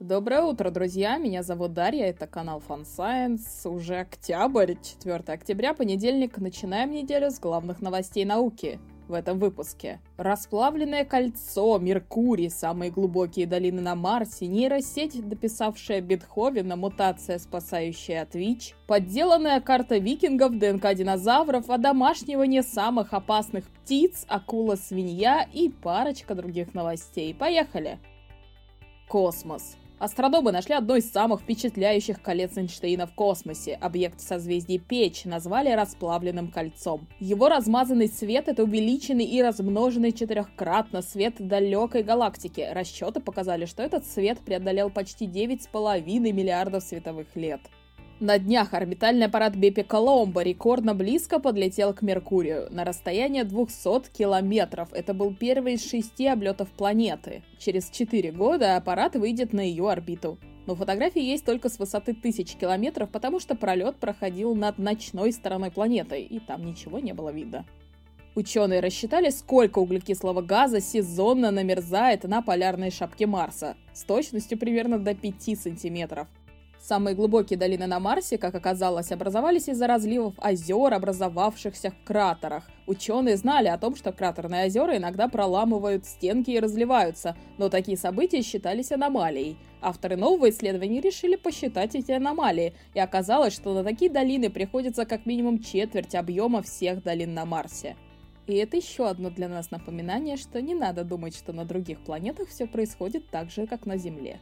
Доброе утро, друзья! Меня зовут Дарья, это канал Fun Science. Уже октябрь, 4 октября, понедельник. Начинаем неделю с главных новостей науки в этом выпуске. Расплавленное кольцо, Меркурий, самые глубокие долины на Марсе, нейросеть, дописавшая Бетховена, мутация, спасающая от ВИЧ, подделанная карта викингов, ДНК динозавров, одомашнивание самых опасных птиц, акула-свинья и парочка других новостей. Поехали! Космос. Астрономы нашли одно из самых впечатляющих колец Эйнштейна в космосе. Объект созвездия Печь назвали расплавленным кольцом. Его размазанный свет — это увеличенный и размноженный четырехкратно свет далекой галактики. Расчеты показали, что этот свет преодолел почти 9,5 миллиардов световых лет. На днях орбитальный аппарат Бепи Коломбо рекордно близко подлетел к Меркурию на расстояние 200 километров. Это был первый из шести облетов планеты. Через 4 года аппарат выйдет на ее орбиту. Но фотографии есть только с высоты тысяч километров, потому что пролет проходил над ночной стороной планеты, и там ничего не было видно. Ученые рассчитали, сколько углекислого газа сезонно намерзает на полярной шапке Марса, с точностью примерно до 5 сантиметров. Самые глубокие долины на Марсе, как оказалось, образовались из-за разливов озер, образовавшихся в кратерах. Ученые знали о том, что кратерные озера иногда проламывают стенки и разливаются, но такие события считались аномалией. Авторы нового исследования решили посчитать эти аномалии, и оказалось, что на такие долины приходится как минимум четверть объема всех долин на Марсе. И это еще одно для нас напоминание, что не надо думать, что на других планетах все происходит так же, как на Земле.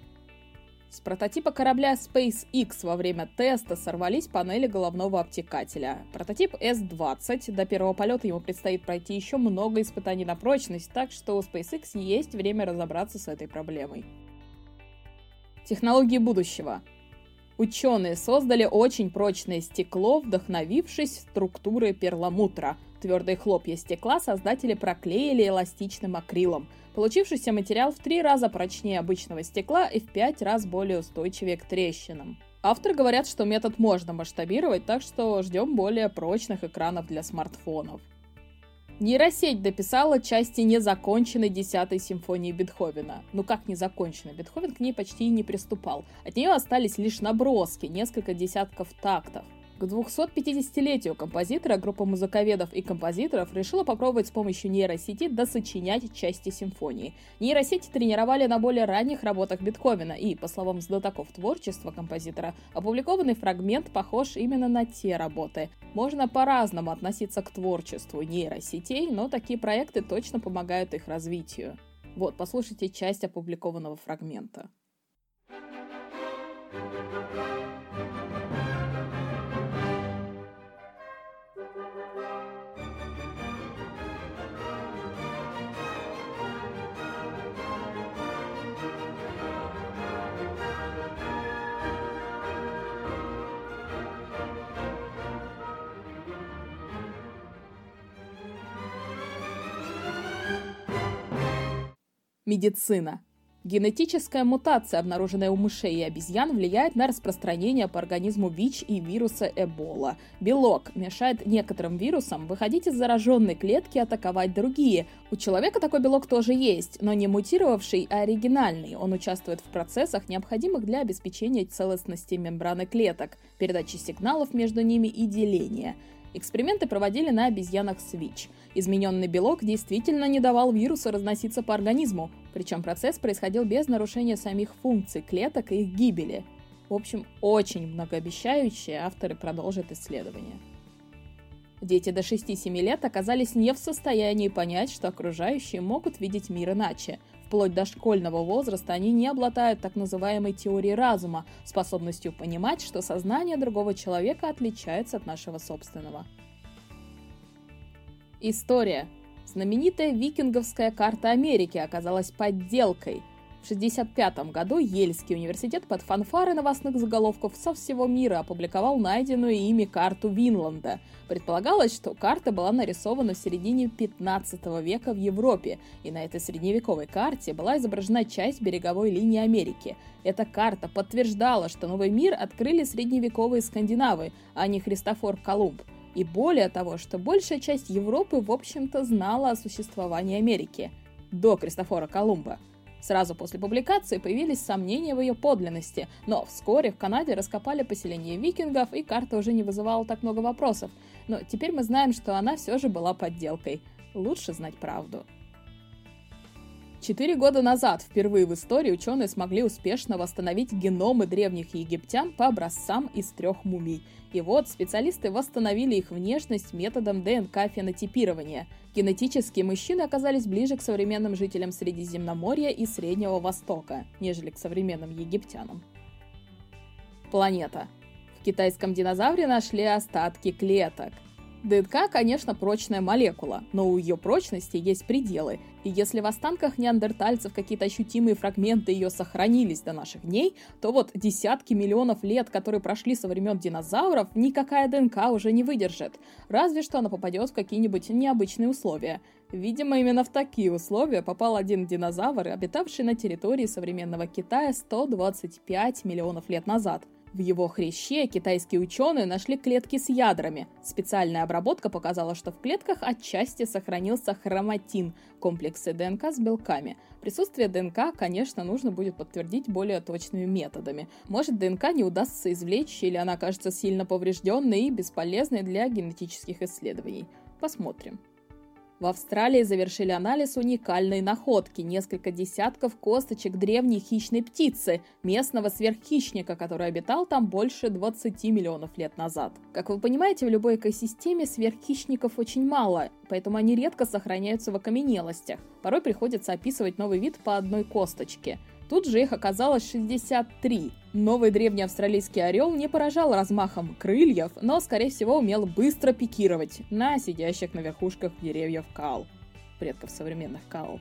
С прототипа корабля SpaceX во время теста сорвались панели головного обтекателя. Прототип S-20, до первого полета ему предстоит пройти еще много испытаний на прочность, так что у SpaceX есть время разобраться с этой проблемой. Технологии будущего. Ученые создали очень прочное стекло, вдохновившись структурой перламутра. Твердые хлопья стекла создатели проклеили эластичным акрилом – Получившийся материал в три раза прочнее обычного стекла и в пять раз более устойчивее к трещинам. Авторы говорят, что метод можно масштабировать, так что ждем более прочных экранов для смартфонов. Нейросеть дописала части незаконченной десятой симфонии Бетховена. Ну как незаконченной? Бетховен к ней почти и не приступал. От нее остались лишь наброски, несколько десятков тактов. К 250-летию композитора группа музыковедов и композиторов решила попробовать с помощью нейросети досочинять части симфонии. Нейросети тренировали на более ранних работах Бетховена, и, по словам знатоков творчества композитора, опубликованный фрагмент похож именно на те работы. Можно по-разному относиться к творчеству нейросетей, но такие проекты точно помогают их развитию. Вот, послушайте часть опубликованного фрагмента. Медицина. Генетическая мутация, обнаруженная у мышей и обезьян, влияет на распространение по организму ВИЧ и вируса Эбола. Белок мешает некоторым вирусам выходить из зараженной клетки и атаковать другие. У человека такой белок тоже есть, но не мутировавший, а оригинальный. Он участвует в процессах, необходимых для обеспечения целостности мембраны клеток, передачи сигналов между ними и деления. Эксперименты проводили на обезьянах с ВИЧ. Измененный белок действительно не давал вирусу разноситься по организму, причем процесс происходил без нарушения самих функций клеток и их гибели. В общем, очень многообещающие авторы продолжат исследования. Дети до 6-7 лет оказались не в состоянии понять, что окружающие могут видеть мир иначе. Вплоть до школьного возраста они не обладают так называемой теорией разума, способностью понимать, что сознание другого человека отличается от нашего собственного. История. Знаменитая викинговская карта Америки оказалась подделкой – 1965 году Ельский университет под фанфары новостных заголовков со всего мира опубликовал найденную ими карту Винланда. Предполагалось, что карта была нарисована в середине 15 века в Европе, и на этой средневековой карте была изображена часть береговой линии Америки. Эта карта подтверждала, что новый мир открыли средневековые скандинавы, а не Христофор Колумб. И более того, что большая часть Европы, в общем-то, знала о существовании Америки до Кристофора Колумба – Сразу после публикации появились сомнения в ее подлинности, но вскоре в Канаде раскопали поселение викингов, и карта уже не вызывала так много вопросов. Но теперь мы знаем, что она все же была подделкой. Лучше знать правду. Четыре года назад впервые в истории ученые смогли успешно восстановить геномы древних египтян по образцам из трех мумий. И вот специалисты восстановили их внешность методом ДНК-фенотипирования. Генетически мужчины оказались ближе к современным жителям Средиземноморья и Среднего Востока, нежели к современным египтянам. Планета. В китайском динозавре нашли остатки клеток. ДНК, конечно, прочная молекула, но у ее прочности есть пределы, и если в останках неандертальцев какие-то ощутимые фрагменты ее сохранились до наших дней, то вот десятки миллионов лет, которые прошли со времен динозавров, никакая ДНК уже не выдержит, разве что она попадет в какие-нибудь необычные условия. Видимо, именно в такие условия попал один динозавр, обитавший на территории современного Китая 125 миллионов лет назад – в его хряще китайские ученые нашли клетки с ядрами. Специальная обработка показала, что в клетках отчасти сохранился хроматин, комплексы ДНК с белками. Присутствие ДНК, конечно, нужно будет подтвердить более точными методами. Может, ДНК не удастся извлечь, или она окажется сильно поврежденной и бесполезной для генетических исследований. Посмотрим. В Австралии завершили анализ уникальной находки – несколько десятков косточек древней хищной птицы, местного сверххищника, который обитал там больше 20 миллионов лет назад. Как вы понимаете, в любой экосистеме сверххищников очень мало, поэтому они редко сохраняются в окаменелостях. Порой приходится описывать новый вид по одной косточке – Тут же их оказалось 63. Новый древний австралийский орел не поражал размахом крыльев, но, скорее всего, умел быстро пикировать на сидящих на верхушках деревьев кал, предков современных кал.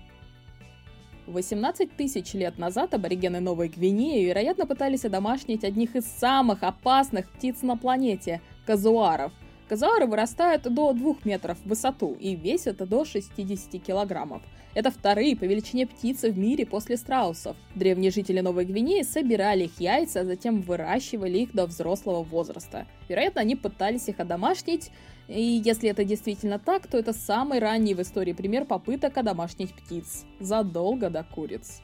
18 тысяч лет назад аборигены Новой Гвинеи, вероятно, пытались одомашнить одних из самых опасных птиц на планете – казуаров – Казуары вырастают до 2 метров в высоту и весят до 60 килограммов. Это вторые по величине птицы в мире после страусов. Древние жители Новой Гвинеи собирали их яйца, а затем выращивали их до взрослого возраста. Вероятно, они пытались их одомашнить, и если это действительно так, то это самый ранний в истории пример попыток одомашнить птиц. Задолго до куриц.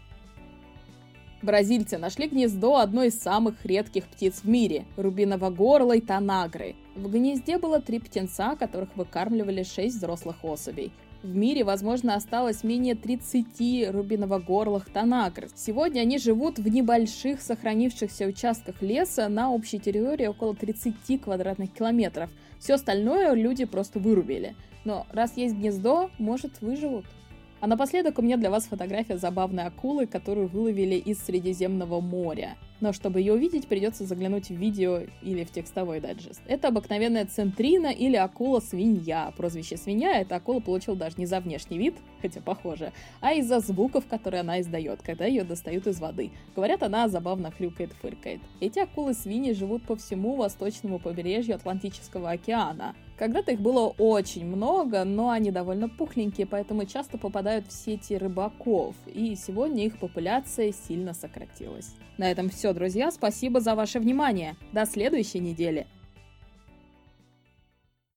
Бразильцы нашли гнездо одной из самых редких птиц в мире – рубиново-горлой танагры. В гнезде было три птенца, которых выкармливали шесть взрослых особей. В мире, возможно, осталось менее 30 рубиново-горлых танагр. Сегодня они живут в небольших сохранившихся участках леса на общей территории около 30 квадратных километров. Все остальное люди просто вырубили. Но раз есть гнездо, может выживут. А напоследок у меня для вас фотография забавной акулы, которую выловили из Средиземного моря. Но чтобы ее увидеть, придется заглянуть в видео или в текстовой дайджест. Это обыкновенная центрина или акула-свинья. Прозвище свинья эта акула получила даже не за внешний вид, хотя похоже, а из-за звуков, которые она издает, когда ее достают из воды. Говорят, она забавно хрюкает-фыркает. Эти акулы-свиньи живут по всему восточному побережью Атлантического океана. Когда-то их было очень много, но они довольно пухленькие, поэтому часто попадают в сети рыбаков, и сегодня их популяция сильно сократилась. На этом все, друзья. Спасибо за ваше внимание. До следующей недели.